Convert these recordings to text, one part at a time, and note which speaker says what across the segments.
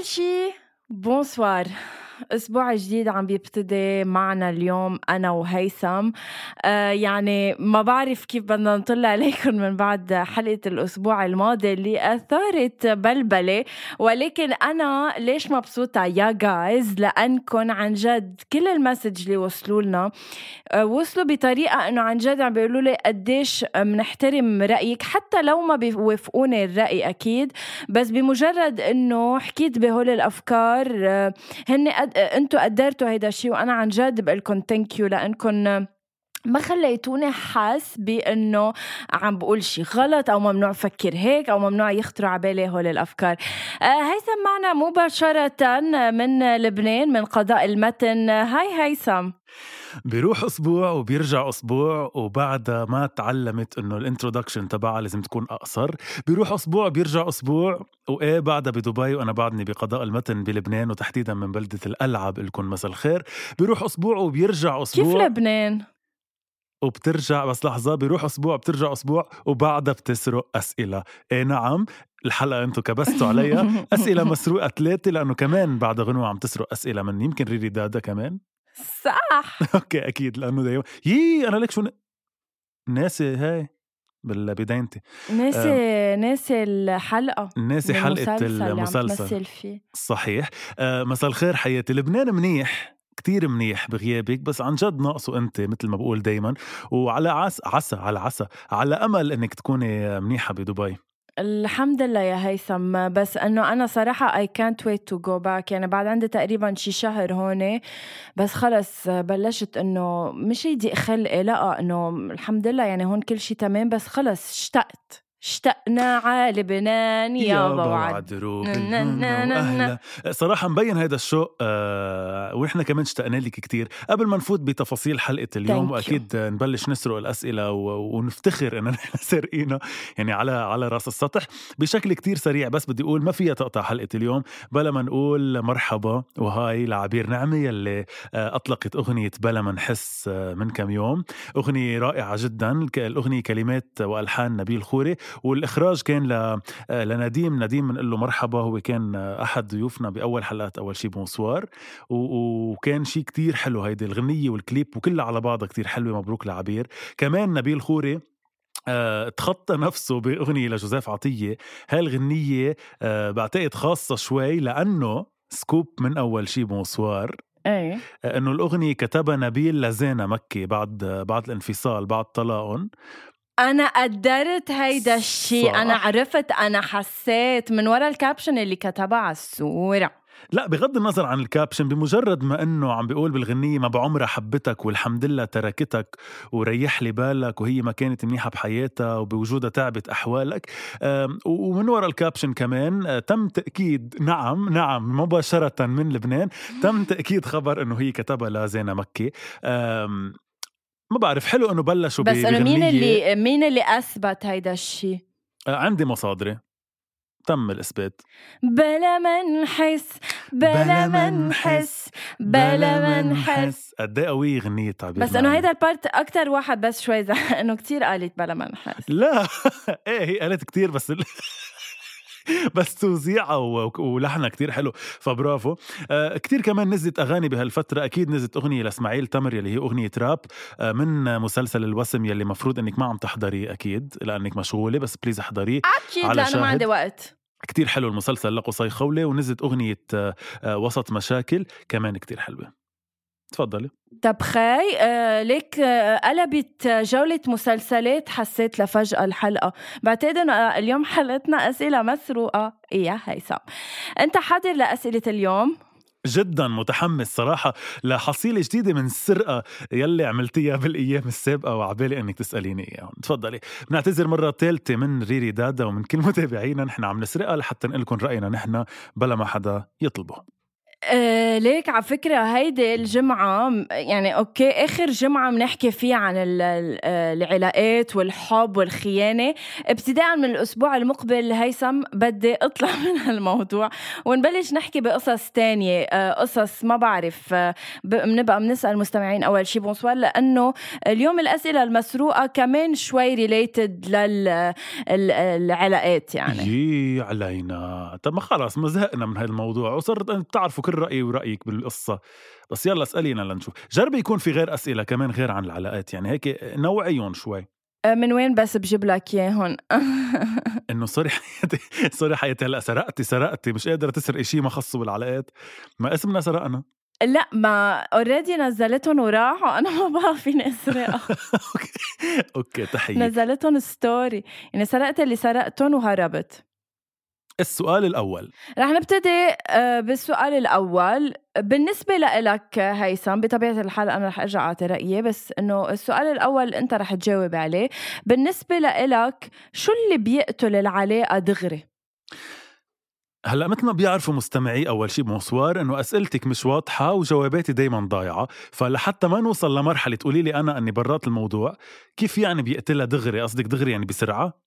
Speaker 1: أول شي أسبوع جديد عم بيبتدي معنا اليوم أنا وهيثم. آه يعني ما بعرف كيف بدنا نطلع عليكم من بعد حلقة الأسبوع الماضي اللي أثارت بلبلة. ولكن أنا ليش مبسوطة يا جايز لانكم عن جد كل المسج اللي وصلوا لنا آه وصلوا بطريقة إنه عن جد عم بيقولوا لي قديش بنحترم رأيك حتى لو ما بيوافقوني الرأي أكيد. بس بمجرد إنه حكيت بهول الأفكار آه هن قد أنتوا قدرتوا هيدا الشيء وأنا عن جد بقول لكم thank you لأنكم ما خليتوني حاس بإنه عم بقول شيء غلط أو ممنوع فكر هيك أو ممنوع يخطروا على بالي هول الأفكار. آه هيثم معنا مباشرة من لبنان من قضاء المتن. hi هيثم
Speaker 2: بيروح أسبوع وبيرجع أسبوع وبعد ما تعلمت إنه ال introduction تبعها لازم تكون أقصر بيروح أسبوع بيرجع أسبوع وإيه بعدها بدبي وأنا بعدني بقضاء المتن بلبنان وتحديدا من بلدة القلعه لكم مساء الخير. بيروح أسبوع وبيرجع أسبوع.
Speaker 1: كيف لبنان؟
Speaker 2: وبترجع بس لحظة بيروح أسبوع بترجع أسبوع وبعدها بتسرق أسئلة. إيه نعم الحلقة أنتم كبستوا عليها. أسئلة مسروقة ثلاثة لأنه كمان بعد غنوة عم تسرق أسئلة من يمكن ريري دادا كمان.
Speaker 1: صح.
Speaker 2: أوكي أكيد لأنه دايما يي أنا لك شو. ناسي هاي بالبدايتي
Speaker 1: ناسي آه. ناسي الحلقة
Speaker 2: ناسي حلقة المسلسل.
Speaker 1: فيه.
Speaker 2: صحيح. آه مساء الخير حياتي. لبنان منيح كتير منيح بغيابك بس عن جد ناقصه أنت مثل ما بقول دايما. وعلى عس عسى على عسى على أمل إنك تكوني منيحة بدبي.
Speaker 1: الحمد لله يا هيثم. بس إنه أنا صراحة I can't wait to go back. يعني بعد عندي تقريبا شي شهر هون. بس خلص بلشت إنه مش يضيق خلقي لا إنه الحمد لله يعني هون كل شي تمام. بس خلص اشتقت. اشتقنا على لبنان يا
Speaker 2: بعد أهلا. صراحة مبين هذا الشوق آه ونحن كمان اشتقنا لك كتير. قبل ما نفوت بتفاصيل حلقة اليوم وأكيد نبلش نسرق الأسئلة ونفتخر إننا نحن سارقينها يعني على على رأس السطح. بشكل كتير سريع بس بدي أقول ما فيها تقطع حلقة اليوم يلا منقول مرحبا وهاي لعبير نعمة يلي أطلقت أغنية بلا ما نحس من كم يوم. أغنية رائعة جدا الأغنية كلمات وألحان نبيل خوري. والإخراج كان ل... لنديم نديم بنقول له مرحبا هو كان أحد ضيوفنا بأول حلقات أول شي bonsoir. و... وكان شيء كتير حلو هيدي الغنية والكليب وكلها على بعضها كتير حلوة مبروك لعبير. كمان نبيل خوري أه تخطى نفسه بأغنية لجوزيف عطية. هاي الغنية أه بعتقد خاصة شوي لأنه سكوب من أول شي bonsoir.
Speaker 1: إيه.
Speaker 2: إنه الأغنية كتبها نبيل لزينة مكي بعد بعد الانفصال بعد طلاقهم.
Speaker 1: أنا قدرت هيدا الشيء أنا عرفت أنا حسيت من ورا ال caption اللي كتبها على الصورة.
Speaker 2: لا بغض النظر عن ال caption بمجرد ما إنه عم بيقول بالغنية ما بعمرها حبتك والحمد لله تركتك وريح لي بالك وهي ما كانت منيحة بحياتها وبوجودها تعبت أحوالك. ومن وراء ال caption كمان تم تأكيد نعم نعم مباشرة من لبنان تم تأكيد خبر إنه هي كتبها لزينة مكي. ما بعرف حلو إنه بلشوا
Speaker 1: بس انه مين اللي مين اللي أثبت هيدا الشيء؟
Speaker 2: عندي مصادري تم الإثبات.
Speaker 1: بلا ما نحس بلا ما نحس بلا ما نحس.
Speaker 2: قد إيه قوية غنية تعبير
Speaker 1: بس إنه هيدا ال part أكثر واحد بس شوي إنه كتير قالت بلا ما نحس.
Speaker 2: لا. إيه هي قالت كتير بس بس توزيعها ولحنها كتير حلو. فبرافو. آه كتير كمان نزلت أغاني بهالفترة. أكيد نزلت أغنية لإسماعيل تمر يلي هي أغنية راب. آه من مسلسل الوسم يلي مفروض إنك ما عم تحضريه أكيد لأنك مشغولة بس بليز احضريه.
Speaker 1: أكيد لأنه ما عندي وقت.
Speaker 2: كتير حلو المسلسل لقصي خولة. ونزلت أغنية آه، وسط مشاكل. كمان كتير حلوة. تفضلي
Speaker 1: طب خي آه ليك آه قلبت جولة مسلسلات حسيت لفجأة الحلقة. بعتقد إنه اليوم حلقتنا أسئلة مسروقة. إيه يا هيثم. أنت حاضر لأسئلة اليوم؟
Speaker 2: جدا متحمس صراحة لحصيلة جديدة من السرقة يلي عملتيها بالأيام السابقة وعبالي أنك تسأليني إياهم. تفضلي. بنعتذر مرة ثالثة من ريري دادا ومن كل متابعينا. نحن عم نسرقها لحتى نقول لكم رأينا نحن بلا ما حدا يطلبه.
Speaker 1: آه ليك على فكرة هيدي الجمعة يعني okay آخر جمعة بنحكي فيها عن آه، العلاقات والحب والخيانة. ابتداء من الأسبوع المقبل هيثم بدي أطلع من هالموضوع ونبلش نحكي بقصص تانية. آه قصص ما بعرف بنبقى بنسأل المستمعين أول شي. bonsoir لأنه اليوم الأسئلة المسروقة كمان شوي related للعلاقات يعني.
Speaker 2: يي علينا. طب ما خلص ما زهقنا من هالموضوع وصرت بتعرفوا كل رأيي ورأيك بالقصة. بس يلا اسألينا لنشوف. جربي يكون في غير أسئلة كمان غير عن العلاقات يعني هيك نوعيهم شوي.
Speaker 1: أه، من وين بس بجيب لك اياهم
Speaker 2: إنه sorry حياتي sorry حياتي هلأ سرقتي سرقتي مش قادرة تسرقي شيء ما خصه بالعلاقات. ما اسمنا سرقنا.
Speaker 1: لا ما already نزلتهم وراحوا أنا ما بقى فيني اسرقها
Speaker 2: okay تحية.
Speaker 1: نزلتهم story يعني سرقت اللي سرقتهم وهربت.
Speaker 2: السؤال الأول.
Speaker 1: رح نبتدي آه، بالسؤال الأول. بالنسبة لإلك هيثم بطبيعة الحال أنا رح أرجع أعطي رأيي بس إنه السؤال الأول أنت رح تجاوب عليه. بالنسبة لإلك شو اللي بيقتل العلاقة دغري؟
Speaker 2: هلأ مثل ما بيعرفوا مستمعي أول شيء bonsoir إنه أسئلتك مش واضحة وجواباتي دايما ضايعة. فلحتى ما نوصل لمرحلة تقولي لي أنا أني برات الموضوع كيف يعني بيقتلها دغري؟ قصدك دغري يعني بسرعة؟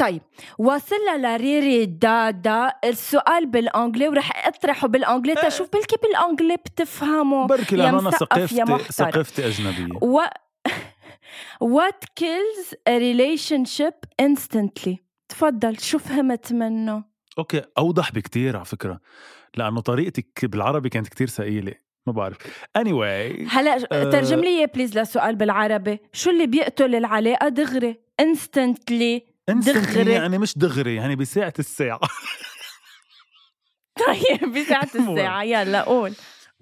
Speaker 1: طيب وصلنا لريري دادا السؤال بالانجلي ورح اطرحه بالانجلي. تشوف بلكي بالانجلي بتفهمه.
Speaker 2: بركي لأنه أنا ثقافتي ثقافتي أجنبية.
Speaker 1: و... What kills a relationship instantly تفضل شو فهمت منه؟
Speaker 2: okay أوضح بكتير على فكرة لأنه طريقتك بالعربي كانت كتير ثقيله ما بعرف. Anyway
Speaker 1: هلا uh... ترجم لي بليز للسؤال بالعربي. شو اللي بيقتل العلاقة دغري؟ instantly.
Speaker 2: دغري. يعني مش دغري يعني بساعة الساعة.
Speaker 1: طيب بساعة الساعة. يلا قول.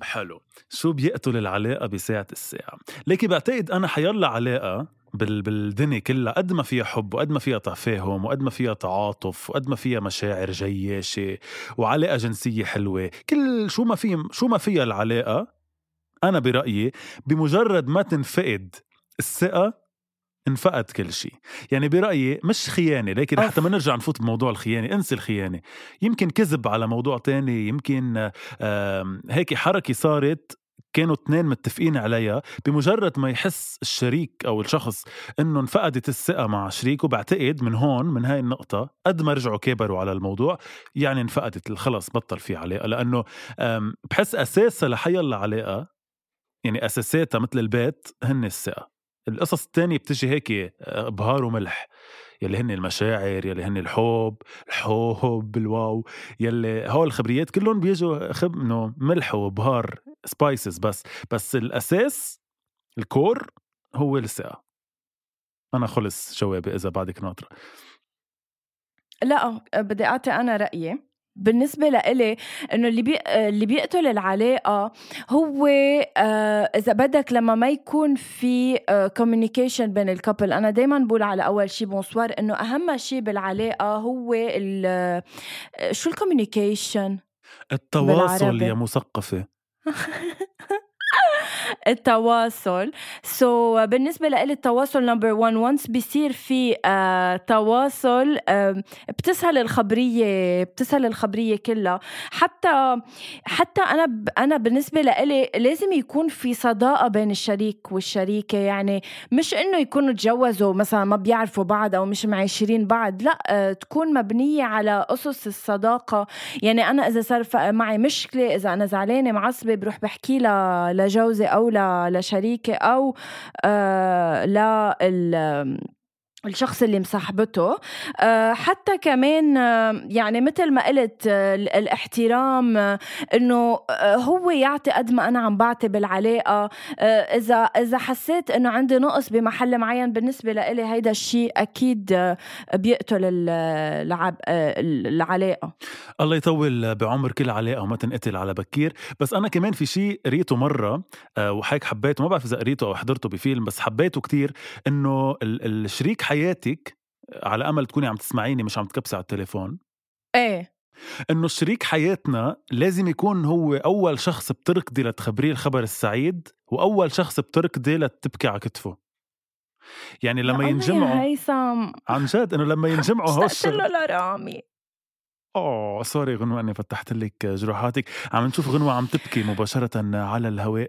Speaker 2: حلو. شو بيقتل العلاقة بساعة الساعة؟ ليكي بعتقد أنا حيلا علاقة بال بالدنيا كلها قد ما فيها حب وقد ما فيها تفاهم وقد ما فيها تعاطف وقد ما فيها مشاعر جياشة وعلاقة جنسية حلوة. كل شو ما في شو ما فيها العلاقة أنا برأيي بمجرد ما تنفقد الثقة انفقد كل شيء. يعني برأيي مش خيانة لكن حتى ما نرجع نفوت بموضوع الخيانة انسي الخيانة. يمكن كذب على موضوع تاني يمكن هيك حركة صارت كانوا اثنين متفقين عليها. بمجرد ما يحس الشريك أو الشخص إنه انفقدت الثقة مع شريكه بعتقد من هون من هاي النقطة قد ما رجعوا كبروا على الموضوع يعني انفقدت خلص بطل في علاقة. لأنه بحس أساسها لحي العلاقه يعني أساساتها مثل البيت هن الثقة. القصص التانية بتجي هيك آه، بهار وملح. يلي هن المشاعر يلي هن الحب الحب الواو. يلي هول الخبريات كلهم بيجوا خب إنه ملح وبهار سبايسز بس. بس الأساس الكور هو الثقه أنا خلص جوابي إذا بعدك ناطرة.
Speaker 1: لا بدي أعطي أنا رأيي. بالنسبة لإلي إنه اللي بي... اللي بيقتل العلاقة هو آه إذا بدك لما ما يكون في communication آه بين ال couple أنا دايما بقول على أول شيء bonsoir إنه أهم شيء بالعلاقة هو ال... آه، شو ال communication
Speaker 2: التواصل يا مثقفة.
Speaker 1: التواصل. so, بالنسبة لي التواصل number 1 once بيصير في uh, تواصل uh, بتسهل الخبرية بتسهل الخبرية كلها. حتى حتى أنا ب... أنا بالنسبة لي لازم يكون في صداقة بين الشريك والشريكة. يعني مش إنه يكونوا تجوزوا مثلا ما بيعرفوا بعض أو مش معاشرين بعض لا uh, تكون مبنية على أسس الصداقة. يعني أنا إذا صار معي مشكلة إذا أنا زعلانة معصبة بروح بحكي لجوزي أو لشريكي أو آه ل الشخص اللي مصاحبته. آه، حتى كمان آه، يعني مثل ما قلت آه، الاحترام إنه هو يعطي قد ما أنا عم بعطي بالعلاقة. إذا إذا حسيت إنه عندي نقص بمحل معين بالنسبة لإلي هيدا الشيء أكيد بيقتل العلاقة.
Speaker 2: الله يطول بعمر كل علاقة وما تنقتل على بكير. بس أنا كمان في شيء قريته مرة وهيك حبيته ما بعرف إذا قريته أو حضرته بفيلم بس حبيته كتير إنه الشريك حياتك على أمل تكوني عم تسمعيني مش عم تكبسي على التليفون؟
Speaker 1: إيه.
Speaker 2: إنه شريك حياتنا لازم يكون هو أول شخص بتركضي لتخبريه الخبر السعيد وأول شخص بتركضي لتبكي على كتفه. يعني لما ينجمعوا
Speaker 1: هيثم.
Speaker 2: عن جد إنه لما ينجمعوا
Speaker 1: هوش له لرامي.
Speaker 2: أوه سوري غنوة أني فتحت لك جروحاتك. عم نشوف غنوة عم تبكي مباشرة على الهواء.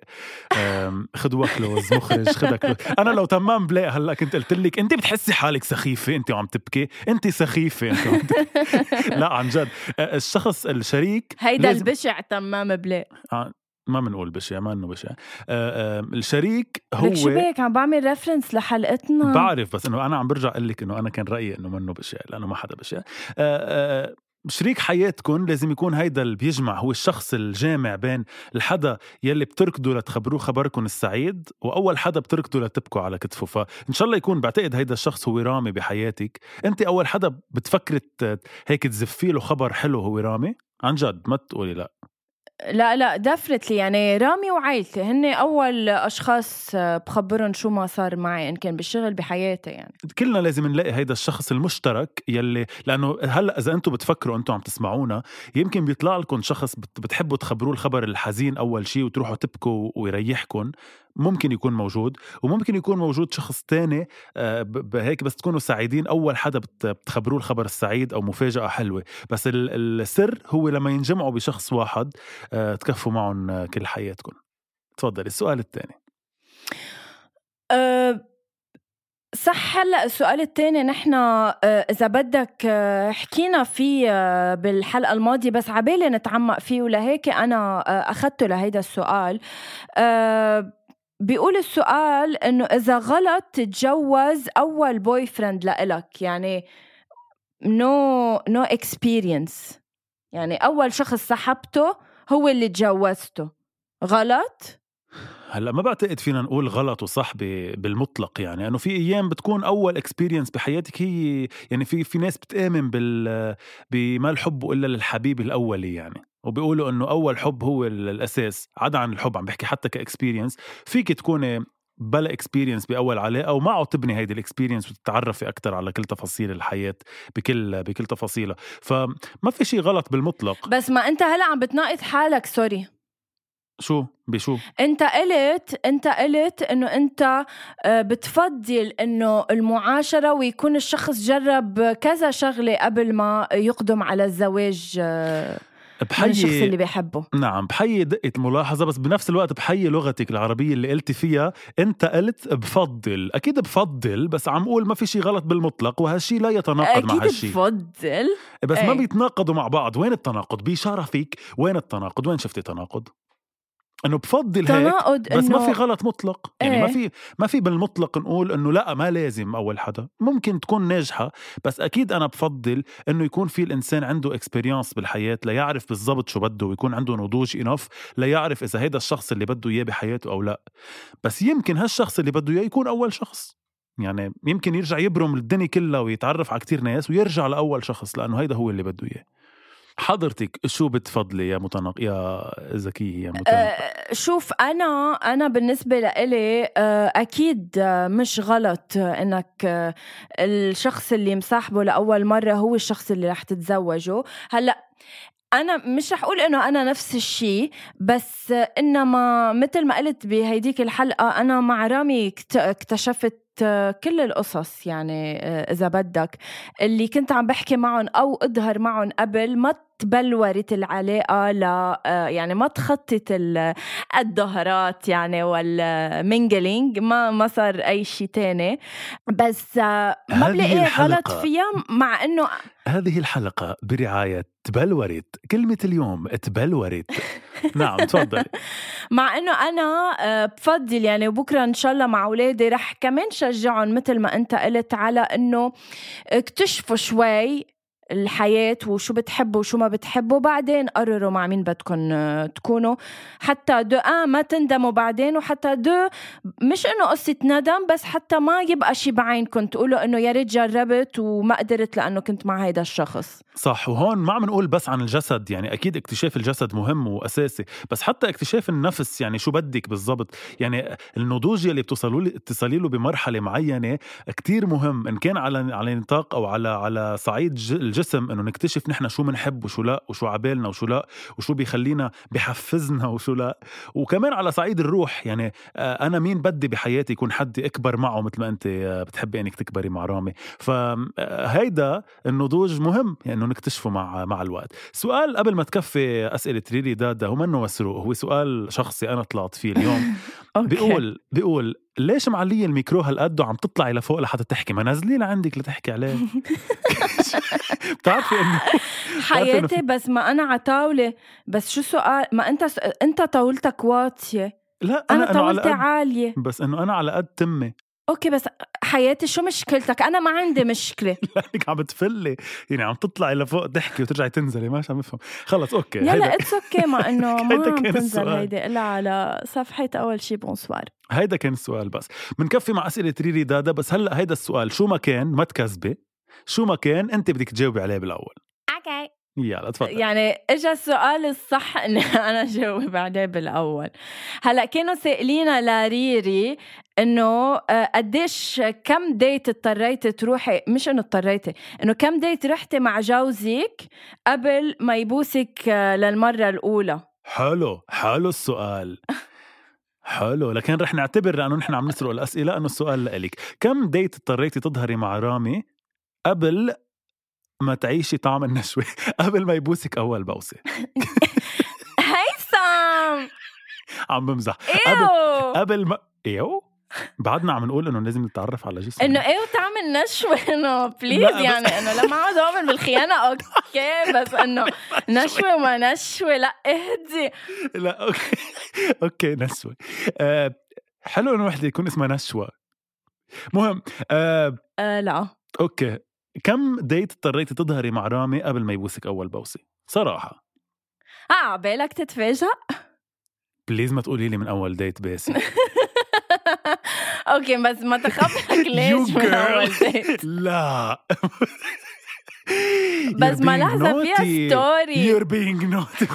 Speaker 2: خذ كلوز مخرج خذها كلوز أنا لو تمام بلاقي هلأ كنت قلت لك أنت بتحسي حالك سخيفة أنت وعم تبكي. أنت سخيفة أنت وعم تبكي. لا عن جد. الشخص الشريك
Speaker 1: هيدا لازم... البشع تمام بلاقي.
Speaker 2: آه، ما بنقول بشع ما إنه بشع. آه الشريك هو
Speaker 1: شو بك عم بعمل ريفرنس لحلقتنا.
Speaker 2: بعرف بس إنه أنا عم برجع أقول لك إنه أنا كان رأيي إنه منه بشع لأنه ما حدا بشع. آه آه شريك حياتكم لازم يكون هيدا اللي بيجمع هو الشخص الجامع بين الحدا يلي بتركضوا لتخبروه خبركم السعيد وأول حدا بتركضوا لتبكوا على كتفه. فإن شاء الله يكون بعتقد هيدا الشخص هو رامي بحياتك. أنت أول حدا بتفكري هيك تزفي له خبر حلو هو رامي؟ عن جد ما تقولي لا.
Speaker 1: لا لا دفرتلي يعني رامي وعائلتي هن أول أشخاص بخبرهم شو ما صار معي إن كان بالشغل بحياتي يعني.
Speaker 2: كلنا لازم نلاقي هيدا الشخص المشترك يلي لأنه هلأ إذا أنتم بتفكروا أنتم عم تسمعونا يمكن بيطلع لكم شخص بتحبوا تخبروه الخبر الحزين أول شيء وتروحوا تبكوا ويريحكم ممكن يكون موجود وممكن يكون موجود شخص تاني آه، هيك بس تكونوا سعيدين أول حدا بتخبروه الخبر السعيد أو مفاجأة حلوة. بس السر هو لما ينجمعوا بشخص واحد آه، تكفوا معهم كل حياتكم. تفضل السؤال الثاني
Speaker 1: أه صح هلأ السؤال الثاني نحن إذا بدك حكينا فيه بالحلقة الماضية بس عبالي نتعمق فيه ولهيك أنا أخذته لهيدا السؤال. بيقول السؤال إنه إذا غلط تتجوز أول boyfriend لإلك. يعني no no experience يعني أول شخص صاحبته هو اللي تجوزته. غلط؟
Speaker 2: هلأ ما بعتقد فينا نقول غلط وصح بالمطلق يعني انه في أيام بتكون أول experience بحياتك هي يعني في في ناس بتآمن بال بما الحب إلا للحبيب الأولي يعني. وبيقولوا إنه أول حب هو الأساس عدا عن الحب عم بحكي حتى ك experience فيك تكوني بلا experience بأول علاقه ومعه تبني هيدي ال experience وتتعرفي أكثر على كل تفاصيل الحياة بكل بكل تفاصيلها. فما في شيء غلط بالمطلق.
Speaker 1: بس ما أنت هلأ عم بتناقض حالك sorry
Speaker 2: شو؟ بشو؟
Speaker 1: أنت قلت أنت قلت إنه أنت آه، بتفضل إنه المعاشرة ويكون الشخص جرب كذا شغلة قبل ما يقدم على الزواج بحيي الشخص اللي بيحبه.
Speaker 2: نعم بحيي دقة الملاحظة بس بنفس الوقت بحيي لغتك العربية اللي قلتي فيها انت قلت بفضل أكيد بفضل بس عم أقول ما في شيء غلط بالمطلق وهالشيء لا يتناقض مع هالشيء
Speaker 1: بفضل.
Speaker 2: بس أي. ما بيتناقضوا مع بعض. وين التناقض؟ بشرفك وين التناقض؟ وين شفتي تناقض؟ إنه بفضل هيك بس ما في غلط مطلق. يعني إيه؟ ما في ما في بالمطلق نقول إنه لا ما لازم أول حدا. ممكن تكون ناجحة بس أكيد أنا بفضل إنه يكون في الإنسان عنده اكسبيرينس بالحياة ليعرف بالضبط شو بده ويكون عنده نضوج انف ليعرف إذا هيدا الشخص اللي بده إياه بحياته أو لا. بس يمكن هالشخص اللي بده إياه يكون أول شخص. يعني يمكن يرجع يبرم الدنيا كلها ويتعرف على كتير ناس ويرجع لأول شخص لأنه هيدا هو اللي بده إياه. حضرتك شو بتفضلي يا متنق يا زكية يا متنق؟
Speaker 1: أه شوف أنا أنا بالنسبة لإلي أه أكيد مش غلط إنك أه الشخص اللي مصاحبه لأول مرة هو الشخص اللي رح تتزوجه. هلأ أنا مش رح أقول إنه أنا نفس الشيء بس إنما مثل ما قلت بهيديك الحلقة أنا مع رامي اكتشفت كل القصص يعني آه، إذا بدك اللي كنت عم بحكي معهم أو أضهر معهم قبل ما تبلورت العلاقة ل آه، يعني ما تخطت الضهرات يعني وال mingling ما ما صار أي شيء تاني. بس آه، ما بلاقي غلط فيها مع إنه
Speaker 2: هذه الحلقة برعاية تبلورت كلمة اليوم تبلورت نعم تفضل
Speaker 1: مع إنه أنا آه، بفضل يعني وبكره إن شاء الله مع أولادي رح كمان شجعهم مثل ما أنت قلت على إنه اكتشفوا شوي الحياة وشو بتحبوا وشو ما بتحبوا بعدين قرروا مع مين بدكم آه، تكونوا. حتى دو آه ما تندموا بعدين وحتى دو مش إنه قصة ندم بس حتى ما يبقى شي بعينكم تقولوا إنه يا ريت جربت وما قدرت لأنه كنت مع هيدا الشخص.
Speaker 2: صح وهون ما عم نقول بس عن الجسد يعني أكيد اكتشاف الجسد مهم وأساسي بس حتى اكتشاف النفس يعني شو بدك بالضبط؟ يعني النضوج اللي بتوصلوا لي اتصلي له بمرحلة معينة كتير مهم إن كان على على نطاق أو على على صعيد الجسم إنه نكتشف نحن شو بنحب وشو لا وشو عبالنا وشو لا وشو بيخلينا بحفزنا وشو لا. وكمان على صعيد الروح يعني آه، أنا مين بدي بحياتي يكون حدي أكبر معه مثل ما أنت آه، بتحبي إنك تكبري مع رامي. فهيدا آه، النضوج مهم يعني نكتشفه مع مع الوقت. سؤال قبل ما تكفي أسئلة ريري دادا هو منه مسروق. هو سؤال شخصي أنا طلعت فيه اليوم. بيقول بيقول ليش معلية الميكرو هالقد وعم تطلعي لفوق لحتى تحكي؟ ما نزلي لعندك لتحكي عليه. بتعرفي إنه
Speaker 1: حياتي بس ما أنا على طاولة. بس شو سؤال؟ ما أنت. أنت طاولتك واطية.
Speaker 2: لا
Speaker 1: أنا, أنا طاولتي عالية.
Speaker 2: بس إنه أنا على قد تمي.
Speaker 1: okay بس حياتي شو مشكلتك؟ أنا ما عندي مشكلة.
Speaker 2: لانك عم تفلي. يعني عم تطلعي لفوق تحكي وترجعي تنزلي ماشي عم افهم خلص okay.
Speaker 1: لا لا it's okay ما إنه ما عم تنزل هيدي. الا على صفحة أول شي Bonsoir
Speaker 2: هيدا كان السؤال بس. بنكفي مع أسئلة ريري دادا بس هلأ هيدا السؤال شو ما كان ما تكذبي شو ما كان أنت بدك تجاوبي عليه بالأول.
Speaker 1: okay
Speaker 2: يلا تفضل.
Speaker 1: يعني اجى السؤال الصح اني أنا جاوب عليه بالأول. هلأ كانوا سائلينا لريري إنه آه، قديش كم date اضطريتي تروحي؟ مش إنه اضطريتي إنه كم date رحتي مع جوزك قبل ما يبوسك آه، للمرة الأولى؟
Speaker 2: حلو حلو السؤال. حلو لكن رح نعتبر لأنه نحن عم نسرق الأسئلة إنه السؤال لإلك. كم date اضطريتي تظهري مع رامي قبل ما تعيشي طعم النشوة قبل ما يبوسك أول بوسة.
Speaker 1: هيثم!
Speaker 2: عم بمزح.
Speaker 1: قبل
Speaker 2: قبل ما إيو؟ بعدنا عم نقول إنه لازم نتعرف على جسم
Speaker 1: إنه إيه تعمل نشوه انه please يعني إنه لما أقعد أؤمن بالخيانة okay بس إنه نشوه وما نشوه لا اهدي.
Speaker 2: لا okay. okay نشوه أه حلو إنه وحده يكون اسمها نشوه مهم
Speaker 1: أه, أه لا.
Speaker 2: okay. كم date اضطريتي تظهري مع رامي قبل ما يبوسك أول بوسة؟ صراحة.
Speaker 1: آه عبالك تتفاجأ.
Speaker 2: please ما تقولي لي من أول date باسك
Speaker 1: okay بس ما تخبرك ليش من أول date
Speaker 2: لا.
Speaker 1: بس ما لحظة فيها story
Speaker 2: You're being naughty.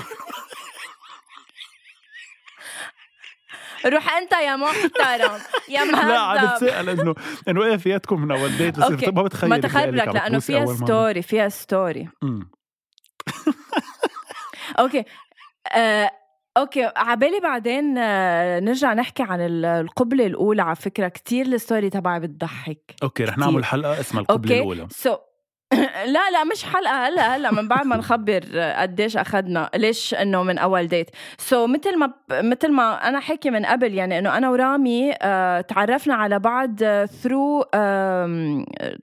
Speaker 1: روح أنت يا محترم يا مهذب لا
Speaker 2: عم بتسأل انه إنه إيه فياتكم من أول date بس ما بتخيل
Speaker 1: ما تخبرك لأنه فيها story فيها story okay. آه، okay. عبالي بعدين آه، نرجع نحكي عن القبلة الأولى على فكرة. كتير ال story تبعي بتضحك.
Speaker 2: okay رح نعمل حلقة اسمها القبلة الأولى.
Speaker 1: so, لا لا مش حلقة. هلا هلا من بعد ما نخبر قديش أخذنا ليش إنه من أول date so, مثل ما مثل ما أنا حكي من قبل يعني إنه أنا ورامي آه تعرفنا على بعض through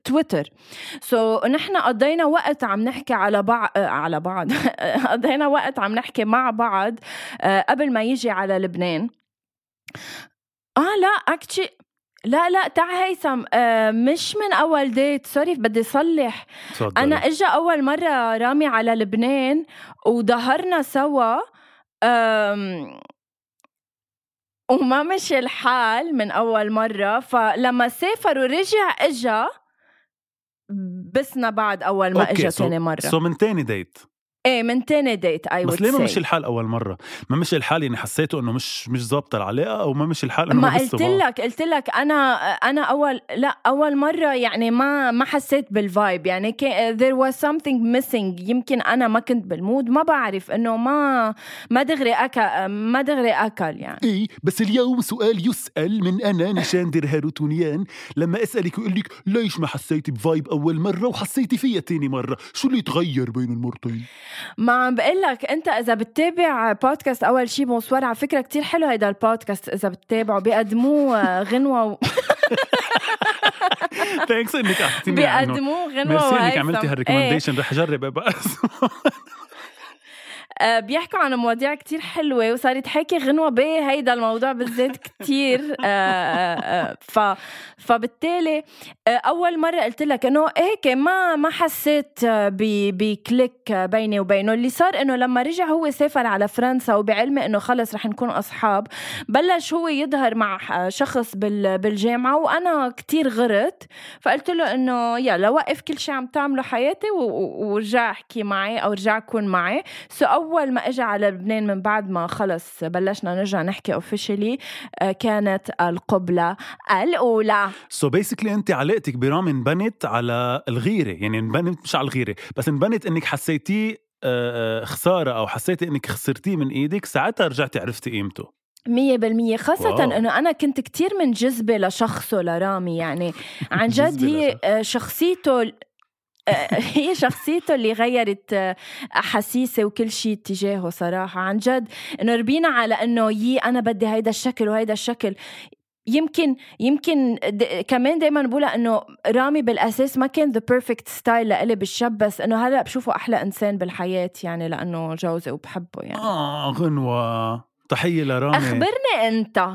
Speaker 1: Twitter so نحن قضينا وقت عم نحكي على بعض آه على بعض. قضينا وقت عم نحكي مع بعض آه قبل ما يجي على لبنان. آه لا actually لا لا تاع هيثم آه مش من أول date sorry بدي صلح. صدق. أنا اجى أول مرة رامي على لبنان وظهرنا سوا وما مشي الحال من أول مرة. فلما سافر ورجع إجا بسنا بعد أول ما اجى ثاني مرة.
Speaker 2: سو من تاني date
Speaker 1: إيه من تاني ديت اي
Speaker 2: بس ليه ما مشي الحال أول مرة؟ ما مشي الحال يعني حسيته إنه مش مش ظابطة العلاقة أو ما مشي الحال إنه
Speaker 1: ما قلت لك قلت لك أنا أنا اول لا أول مرة يعني ما ما حسيت بال vibe يعني there was something missing. يمكن أنا ما كنت بال mood ما بعرف إنه ما ما دغري click ما دغري click يعني.
Speaker 2: إيه بس اليوم سؤال يسأل من أنا نيشان در هاروتونيان لما أسألك ويقول لك ليش ما حسيتي ب vibe أول مرة وحسيتي فيها تاني مرة؟ شو اللي تغير بين المرتين؟
Speaker 1: ما عم بقول لك أنت إذا بتتابع بودكاست أول شي Bonsoir على فكرة كتير حلو هيدا البودكاست إذا بتتابعوا بيقدموه غنوة و...
Speaker 2: thanks إنك أعطيتيني
Speaker 1: بيقدموه غنوة
Speaker 2: ميرسي إنك عملتي هال recommendation رح اجرب بقى
Speaker 1: آه، بيحكوا عن مواضيع كتير حلوة وصارت حكي غنوة بهيدا الموضوع بالذات كتير. آه، آه، ف فبالتالي أول مرة قلت لك إنه هيك ما ما حسيت ب click بيني وبينه. اللي صار إنه لما رجع هو سافر على فرنسا وبعلمي إنه خلص رح نكون أصحاب بلش هو يظهر مع شخص بالجامعة وأنا كتير غرت. فقلت له إنه يلا وقف كل شيء عم تعمله حياتي ورجع احكي معي أو رجع كون معي. so أول ما اجى على لبنان من بعد ما خلص بلشنا نرجع نحكي officially آه، كانت القبلة الأولى.
Speaker 2: so basically أنت علاقتك برامي انبنت على الغيرة يعني انبنت مش على الغيرة بس انبنت إنك حسيتيه آه، آه، خسارة أو حسيتي إنك خسرتيه من إيدك ساعتها رجعتي عرفتي قيمته.
Speaker 1: مية بالمية. خاصة إنه أنا كنت كتير منجذبة لشخصه لرامي يعني. عن جد هي شخصيته هي شخصيته اللي غيرت آه، احاسيسي وكل شيء تجاهه صراحة. عن جد إنه ربينا على إنه يي أنا بدي هيدا الشكل وهيدا الشكل. يمكن يمكن د... كمان دائما بقولها إنه رامي بالأساس ما كان the perfect style لإلي بالشاب بس إنه هلأ بشوفه أحلى إنسان بالحياة يعني لأنه جوزي وبحبه يعني.
Speaker 2: آه غنوة. تحية لرامي.
Speaker 1: أخبرني أنت.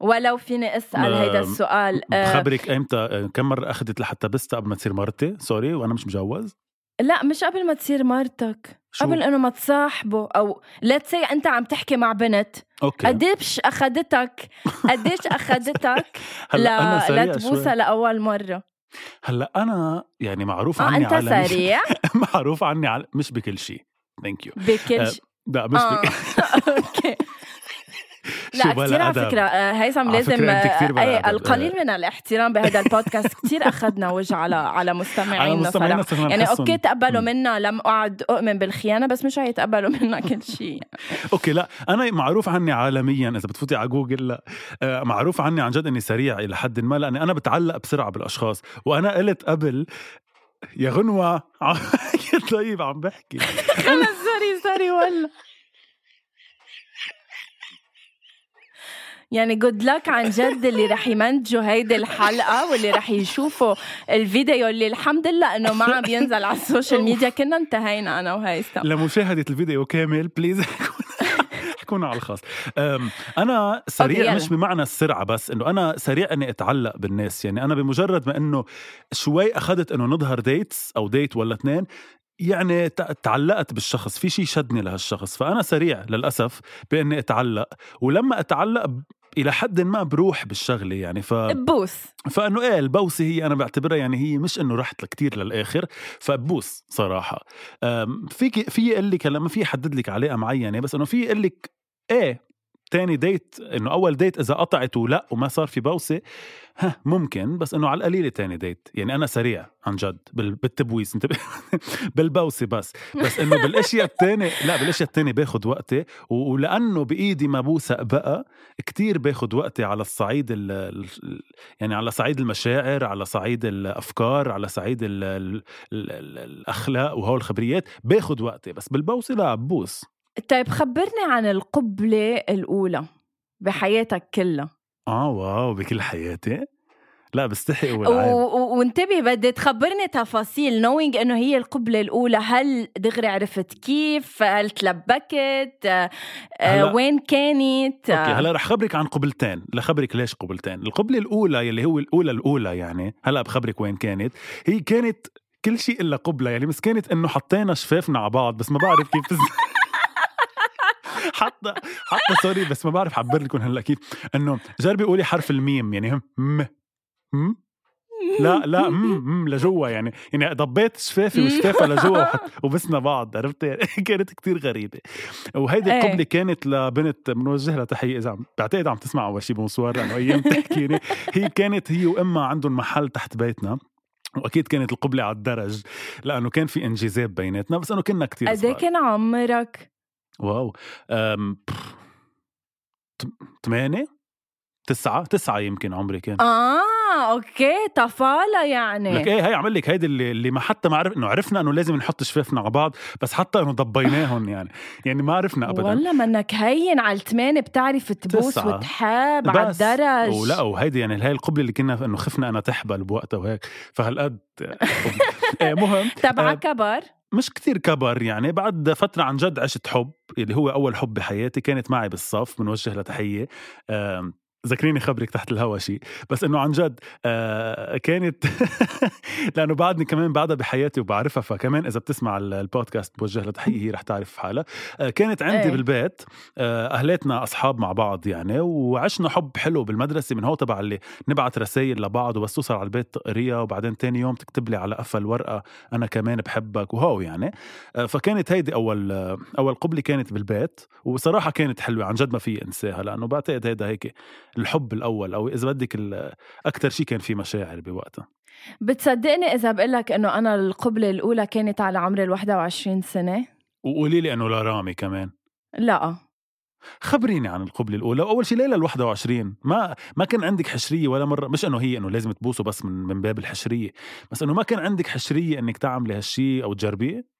Speaker 1: ولو فيني أسأل هيدا السؤال
Speaker 2: آه، بخبرك ايمتى آه، كم مرة أخذت لحتى بس قبل ما تصير مرتي؟ sorry وأنا مش مجوز.
Speaker 1: لا مش قبل ما تصير مرتك شو؟ قبل إنه ما تصاحبه أو لا تنسي أنت عم تحكي مع بنت
Speaker 2: okay.
Speaker 1: قديش أخذتك؟ قديش أخذتك لا لتبوسها لأول مرة؟
Speaker 2: هلأ أنا يعني معروف
Speaker 1: آه
Speaker 2: عني
Speaker 1: أنت على سريع؟
Speaker 2: معروف عني على مش بكل شيء. thank you
Speaker 1: بكل شيء.
Speaker 2: لا مش
Speaker 1: آه. okay. لا كثير على فكرة آه، هيثم لازم آه، أي القليل من الاحترام بهذا البودكاست. كثير أخذنا وجه على على مستمعينا صراحة. يعني okay تقبلوا منا لم أعد أؤمن بالخيانة بس مش هيتقبلوا منا كل شيء.
Speaker 2: okay لا أنا معروف عني عالميا إذا بتفوتي على جوجل لا. آه، معروف عني عن جد إني سريع إلى حد ما لأني أنا بتعلق بسرعة بالأشخاص. وأنا قلت قبل يا غنوة طيب عم بحكي.
Speaker 1: خلص sorry sorry والله. يعني good luck عن جد اللي رح يمنتجوا هيدي الحلقة واللي رح يشوفوا الفيديو اللي الحمد لله إنه ما عم بينزل على ال social media. كنا انتهينا أنا وهيثم
Speaker 2: لمشاهدة الفيديو كامل please حكونا على الخاص. أنا سريع مش بمعنى السرعة بس إنه أنا سريع إني أتعلق بالناس. يعني أنا بمجرد ما إنه شوي أخذت إنه نظهر ديتس أو ديت ولا اثنين يعني تعلقت بالشخص. في شيء شدني لهالشخص. فأنا سريع للأسف بإني أتعلق. ولما أتعلق إلى حد ما بروح بالشغلة يعني ف
Speaker 1: بوس
Speaker 2: فإنه إيه البوسه هي أنا بعتبرها يعني هي مش إنه رحت كتير للآخر فبوس صراحة. فيك في يقول لك لما في يحدد لك علاقه معينة بس إنه في يقول لك إيه تاني ديت إنه أول ديت إذا قطعت ولا وما صار في بوسة ها ممكن بس إنه على القليلة تاني ديت يعني أنا سريع عن جد بالتبويس انت بالبوسة بس. بس إنه بالأشياء الثانية لا بالأشياء الثانية باخذ وقتي ولأنه بإيدي ما بوثق بقى كتير باخذ وقتي على الصعيد ال يعني على صعيد المشاعر على صعيد الأفكار على صعيد ال ال ال الأخلاق وهول الخبريات باخذ وقتي. بس بالبوسة لا ببوس
Speaker 1: طيب خبرني عن القبلة الأولى بحياتك كلها.
Speaker 2: آه wow بكل حياتي؟ لا بستحي أقول
Speaker 1: وانتبه بدي تخبرني تفاصيل نوينج إنه هي القبلة الأولى هل دغري عرفت كيف؟ هل تلبكت؟ آه وين كانت؟
Speaker 2: okay هلا رح خبرك عن قبلتين. لخبرك ليش قبلتين؟ القبلة الأولى يلي هو الأولى الأولى يعني هلا بخبرك وين كانت هي كانت كل شيء إلا قبلة يعني بس كانت إنه حطينا شفافنا على بعض بس ما بعرف كيف حتى حتى sorry بس ما بعرف أعبر لكم هلأ كيف. إنه جربي قولي حرف الميم يعني هم م م؟ لا لا م لجوا يعني. يعني ضبيت شفافي وشفافها لجوا وبسنا بعض عرفت؟ يعني كانت كتير غريبة. وهيدي إيه. القبلة كانت لبنت بنوجه لها تحيه إذا عم بعتقد عم تسمع أول شيء bonsoir لأنه أيام تحكيني. هي كانت هي وأمها عندهم محل تحت بيتنا. وأكيد كانت القبلة على الدرج لأنه كان في انجذاب بيناتنا بس إنه كنا كثير
Speaker 1: قد كان عمرك؟
Speaker 2: wow. ثمانية تسعة؟ تسعة يمكن عمري كان.
Speaker 1: آه okay طفالة يعني.
Speaker 2: لك إيه هي عم قل لك هيدي اللي, اللي ما حتى ما عرف إنه عرفنا إنه لازم نحط شفافنا على بعض بس حتى إنه ضبيناهم يعني. يعني ما عرفنا ابدا.
Speaker 1: والله منك هين على الثمانية بتعرف تبوس
Speaker 2: تسعة.
Speaker 1: وتحاب على. الدرج.
Speaker 2: ولا وهيدي يعني هاي القبلة اللي كنا إنه خفنا إنها تحبل بوقتها وهيك. فهالقد إيه مهم.
Speaker 1: تبع
Speaker 2: آه،
Speaker 1: كبر؟
Speaker 2: مش كتير كبر يعني بعد فترة عن جد عشت حب اللي هو أول حب بحياتي كانت معي بالصف بنوجه لها تحية ذكريني خبرك تحت الهوا شيء بس إنه عن جد آه كانت لأنه بعدني كمان بعدها بحياتي وبعرفها فكمان إذا بتسمع ال- البودكاست بوجه لها تحية هي رح تعرف حالها. آه كانت عندي
Speaker 1: إيه.
Speaker 2: بالبيت آه أهلاتنا أصحاب مع بعض يعني وعشنا حب حلو بالمدرسة من هو تبع اللي نبعت رسائل لبعض وبس توصل على البيت تقريها وبعدين تاني يوم تكتب لي على قفل ورقة أنا كمان بحبك وهو يعني. آه، فكانت هيدي أول آه، أول قبلة كانت بالبيت وصراحة كانت حلوة عن جد ما في أنساها لأنه بعتقد هيدا هيك الحب الأول أو إذا بدك أكثر شيء كان في مشاعر بوقتها.
Speaker 1: بتصدقني إذا بقول لك إنه أنا القبلة الأولى كانت على عمر ال 21 سنة.
Speaker 2: وقولي لي إنه لرامي كمان.
Speaker 1: لا.
Speaker 2: خبريني عن القبلة الأولى. أول شيء ليلة ال 21 ما ما كان عندك حشرية ولا مرة مش إنه هي إنه لازم تبوسوا بس من من باب الحشرية بس إنه ما كان عندك حشرية إنك تعملي هالشيء أو تجربيه؟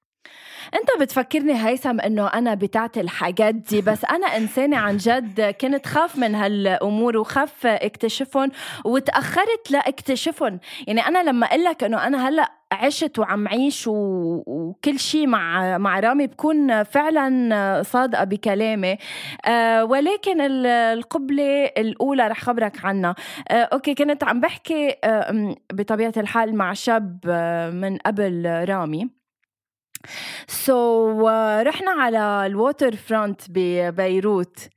Speaker 1: أنت بتفكرني هيثم إنه أنا بتاعت الحاجات دي بس أنا إنسانة عن جد كنت خاف من هالأمور وخاف اكتشفهم وتأخرت لأكتشفهم. يعني أنا لما أقول لك إنه أنا هلأ عشت وعم عيش و... وكل شيء مع مع رامي بكون فعلا صادقة بكلامي. آه ولكن ال- القبلة الأولى رح خبرك عنها. آه okay كنت عم بحكي م- بطبيعة الحال مع شاب آه من قبل رامي. so so, uh, رحنا على ال waterfront ببيروت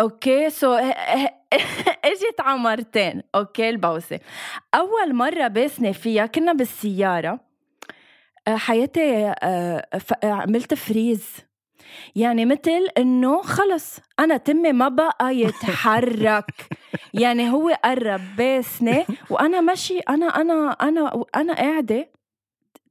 Speaker 1: okay so إجت على مرتين okay البوسة. أول مرة باسني فيها كنا بالسيارة. آه، حياتي آه، عملت freeze. يعني مثل إنه خلص أنا تمي ما بقى يتحرك. يعني هو قرب باسني وأنا ماشي أنا أنا أنا أنا قاعدة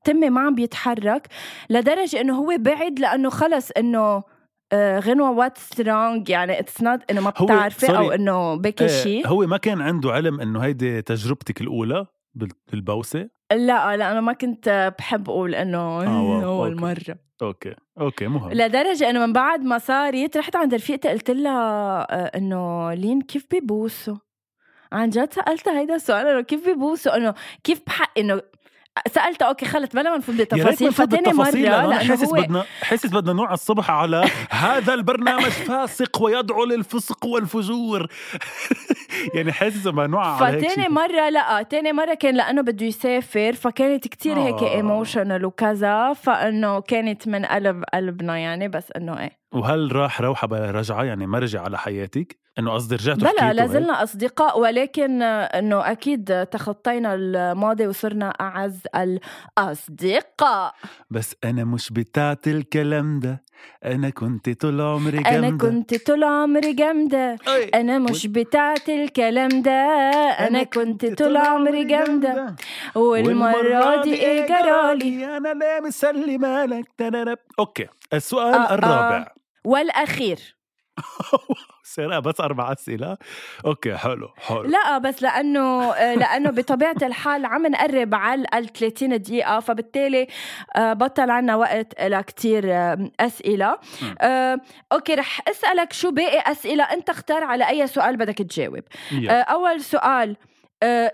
Speaker 1: تمي ما عم بيتحرك لدرجة إنه هو بعد لأنه خلص إنه آه، غنوة what's wrong يعني it's not إنه ما بتعرفي
Speaker 2: أو.
Speaker 1: إنه بكي
Speaker 2: إيه،
Speaker 1: شيء
Speaker 2: هو ما كان عنده علم إنه هيدي تجربتك الأولى بال- بالبوسة؟
Speaker 1: لا لا أنا ما كنت بحب أقول إنه
Speaker 2: آه، أول.
Speaker 1: مرة.
Speaker 2: okay okay مهم.
Speaker 1: لدرجة إنه من بعد ما صارت رحت عند رفيقتي قلت لها آه، إنه لين كيف بيبوسوا عن جد سألتها هيدا السؤال إنه كيف بيبوسوا إنه كيف بحق إنه سالتها okay خلت بلا ما نفوت بالتفاصيل فتاني مره
Speaker 2: لأنه حاسس بدنا حاسس بدنا نوع الصبح على هذا البرنامج فاسق ويدعو للفسق والفجور يعني حاسس ما نوع
Speaker 1: فتاني. مرة لا تاني مرة كان لأنه بده يسافر فكانت كتير هيك
Speaker 2: آه.
Speaker 1: ايموشنال وكذا فإنه كانت من قلب قلبنا يعني بس إنه إيه
Speaker 2: وهل راح روحة برجعة يعني ما رجع على حياتك؟ إنه قصدي رجعتوا
Speaker 1: بلا؟ لازلنا أصدقاء ولكن إنه أكيد تخطينا الماضي وصرنا أعز الأصدقاء.
Speaker 2: بس أنا مش بتاعت الكلام ده. أنا كنت طول عمري
Speaker 1: أنا
Speaker 2: جامدة.
Speaker 1: كنت طول عمري جامدة. أنا مش بتاعت الكلام ده أنا كنت طول عمري جامدة. والمرة دي إيه جرالي
Speaker 2: أنا لا مسلمة لك تنرب. okay. السؤال
Speaker 1: آه، آه.
Speaker 2: الرابع.
Speaker 1: والأخير.
Speaker 2: سيرة بس أربع أسئلة. okay حلو حلو.
Speaker 1: لا بس لأنه لأنه بطبيعة الحال عم نقرب على ال 30 دقيقة فبالتالي آه، بطل عنا وقت لكتير آه، أسئلة. آه، okay رح أسألك شو باقي أسئلة أنت اختار على أي سؤال بدك تجاوب. آه، أول سؤال آه،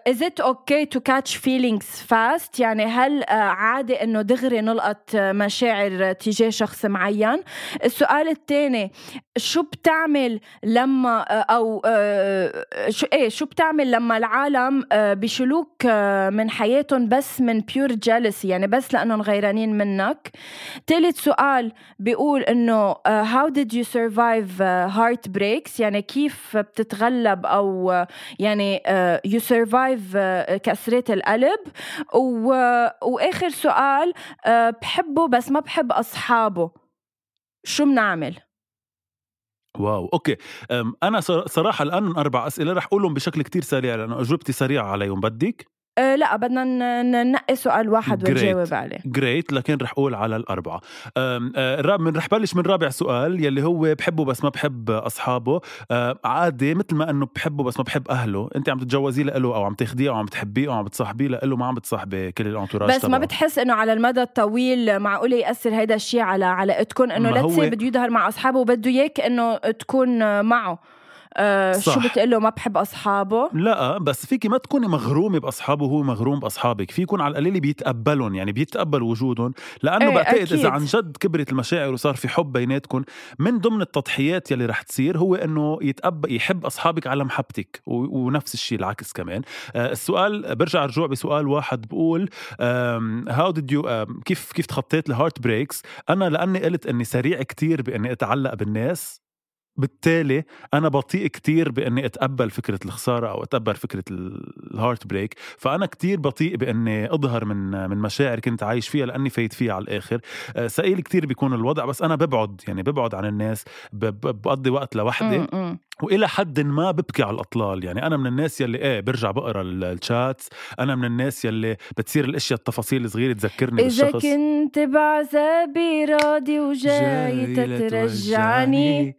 Speaker 1: is it okay to catch feelings fast? يعني هل آه، عادي إنه دغري نلقط آه، مشاعر تجاه شخص معين؟ السؤال الثاني شو بتعمل لما آه، أو آه، شو إيه شو بتعمل لما العالم آه، بيشلوك آه، من حياتهم بس من pure jealousy يعني بس لأنهم غيرانين منك؟ ثالث سؤال بيقول إنه آه، how did you survive آه، heartbreaks يعني كيف بتتغلب أو آه، يعني آه، you survive آه، كسرات القلب. و... وآخر سؤال آه، بحبه بس ما بحب أصحابه. شو بنعمل
Speaker 2: واو أوكي. أنا صر- صراحة الآن أربع أسئلة رح أقولهم بشكل كتير سريع لأنه أجوبتي سريعة عليهم. بدك؟
Speaker 1: أه لا بدنا ننقي سؤال واحد ونجاوب عليه.
Speaker 2: جريت لكن رح أقول على الأربعة. أه من رح بلش من رابع سؤال يلي هو بحبه بس ما بحب أصحابه. أه عادي مثل ما إنه بحبه بس ما بحب أهله. أنت عم تتجوزيه له أو عم تاخديه أو عم تحبيه أو عم بتصاحبيه له ما عم بتصاحبي كل الانتوراج
Speaker 1: بس ما بتحس إنه على المدى الطويل معقول يأثر هيدا الشيء على علاقتكم إنه لا هو... بده يظهر مع أصحابه وبده إياك إنه تكون معه. آه صح. شو بتقول له ما بحب أصحابه؟
Speaker 2: لا بس فيكي ما تكوني مغرومة بأصحابه وهو مغروم بأصحابك. في يكون على القليل بيتقبلهم يعني بيتقبل وجودهم. لأنه إيه بعتقد. إذا عن جد كبرت المشاعر وصار في حب بيناتكم من ضمن التضحيات يلي رح تصير هو إنه يتقبل يحب أصحابك على محبتك. ونفس الشيء العكس كمان. آه السؤال برجع رجوع بسؤال واحد بقول how did you كيف كيف تخطيت ال heartbreaks أنا لأني قلت إني سريع كتير بإني أتعلق بالناس. بالتالي أنا بطيء كتير بإني أتقبل فكرة الخسارة أو أتقبل فكرة ال heartbreak فأنا كتير بطيء بإني أظهر من من مشاعر كنت عايش فيها لأني فايت فيها على الآخر. آه، سئيل كتير بيكون الوضع بس أنا ببعد يعني ببعد عن الناس بقضي وقت لوحدي. وإلى حد ما ببكي على الأطلال. يعني أنا من الناس يلي إيه برجع بقرا ال chats أنا من الناس يلي بتصير الأشياء التفاصيل الصغيرة تذكرني
Speaker 1: إذا بالشخص. اذا كنت بعذابي راضي وجاي تترجعني.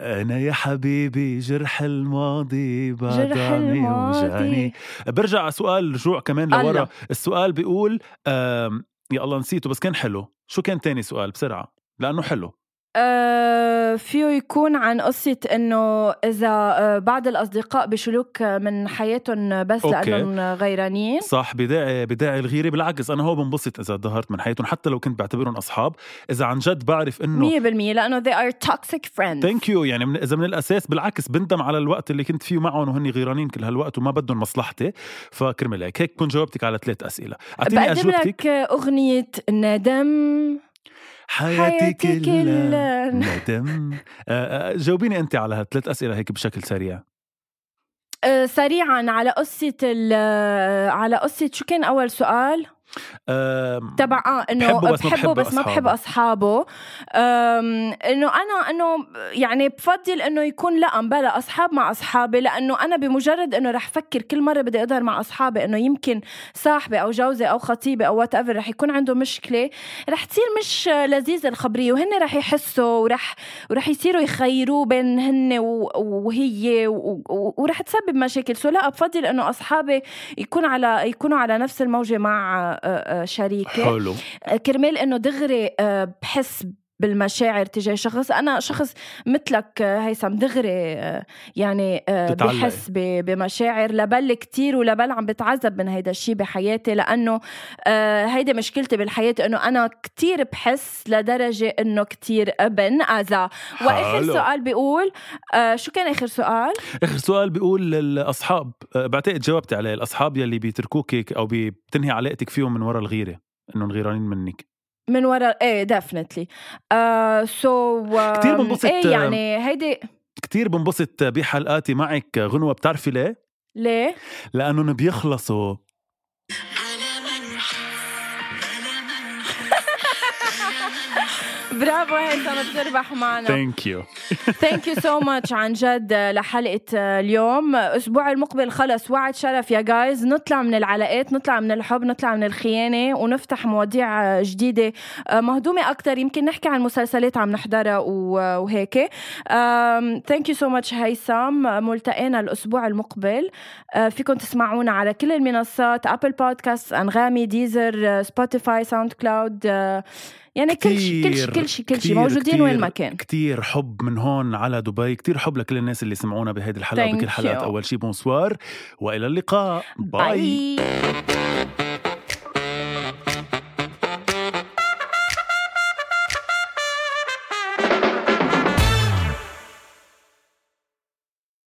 Speaker 2: أنا يا حبيبي جرح الماضي بعد عم يوجعني برجع على سؤال رجوع كمان لورا. السؤال بيقول يا الله نسيته بس كان حلو. شو كان تاني سؤال بسرعة؟ لأنه حلو.
Speaker 1: آه فيه يكون عن قصة إنه إذا آه بعض الأصدقاء بشلوك من حياتهم بس أوكي. لأنهم غيرانين.
Speaker 2: صح بداعي بداعي الغيرة. بالعكس أنا هو بنبسط إذا ظهرت من حياتهم حتى لو كنت بعتبرهم أصحاب. إذا عن جد بعرف إنه
Speaker 1: 100% لأنه they are toxic friends.
Speaker 2: ثانك يو يعني من إذا من الأساس بالعكس بندم على الوقت اللي كنت فيه معهم وهن غيرانين كل هالوقت وما بدهم مصلحتي. فكرمال هيك هيك كنت جاوبتك على ثلاث أسئلة.
Speaker 1: أعطيني أجوبتك. أغنية ندم.
Speaker 2: حياتي كلها. ندم آه، آه، جاوبيني أنت على هالثلاث أسئلة هيك بشكل سريع.
Speaker 1: أه سريعا على قصة على قصة شو كان أول سؤال؟ تبع آه إنه بحبه بس, بحبه بس ما بحب أصحابه. إنه أنا إنه يعني بفضل إنه يكون لا بلا أصحاب مع أصحابي لأنه أنا بمجرد إنه رح فكر كل مرة بدي أظهر مع أصحابي إنه يمكن صاحبي أو جوزي أو خطيبي أو whatever رح يكون عنده مشكلة رح تصير مش لذيذة الخبرية وهن رح يحسوا ورح ورح يصيروا يخيروه بين هن وهي ورح تسبب مشاكل. so لا بفضل إنه أصحابي يكون على يكونوا على نفس الموجة مع شريكة.
Speaker 2: حلو.
Speaker 1: كرمال إنه دغري بحس بالمشاعر تجاه شخص. أنا شخص مثلك هيثم دغري يعني بحس بمشاعر. لبل كتير ولبل عم بتعذب من هيدا الشيء بحياتي لأنه هيدا مشكلتي بالحياة إنه أنا كتير بحس لدرجة إنه كتير أبن آذى. وآخر سؤال بيقول شو كان آخر سؤال؟
Speaker 2: آخر سؤال بيقول الاصحاب بعتقد جاوبتي عليه. الأصحاب يلي بيتركوك أو بتنهي علاقتك فيهم من وراء الغيرة إنهم غيرانين منك.
Speaker 1: من ورا إيه definitely so
Speaker 2: كثير بنبسط
Speaker 1: إيه يعني هيدي
Speaker 2: كثير بنبسط بحلقاتي معك غنوة بتعرفي ليه؟
Speaker 1: ليه؟
Speaker 2: لأنهم بيخلصوا
Speaker 1: برافو هيثم بتربح معنا
Speaker 2: thank you
Speaker 1: thank you so much عن جد لحلقة اليوم. الأسبوع المقبل خلص. وعد شرف يا guys نطلع من العلاقات نطلع من الحب نطلع من الخيانة ونفتح مواضيع جديدة. مهضومة أكثر يمكن نحكي عن مسلسلات عم نحضرها وهيك. thank you so much هيثم. ملتقينا الأسبوع المقبل. فيكم تسمعونا على كل المنصات. Apple Podcast أنغامي Deezer Spotify SoundCloud يعني كل شيء كل شيء كل شيء كل شيء موجودين وين ما كان.
Speaker 2: كثير حب من هون على دبي. كثير حب لكل الناس اللي سمعونا بهيدي الحلقة. وبكل حلقات أول شيء bonsoir وإلى اللقاء. bye, bye.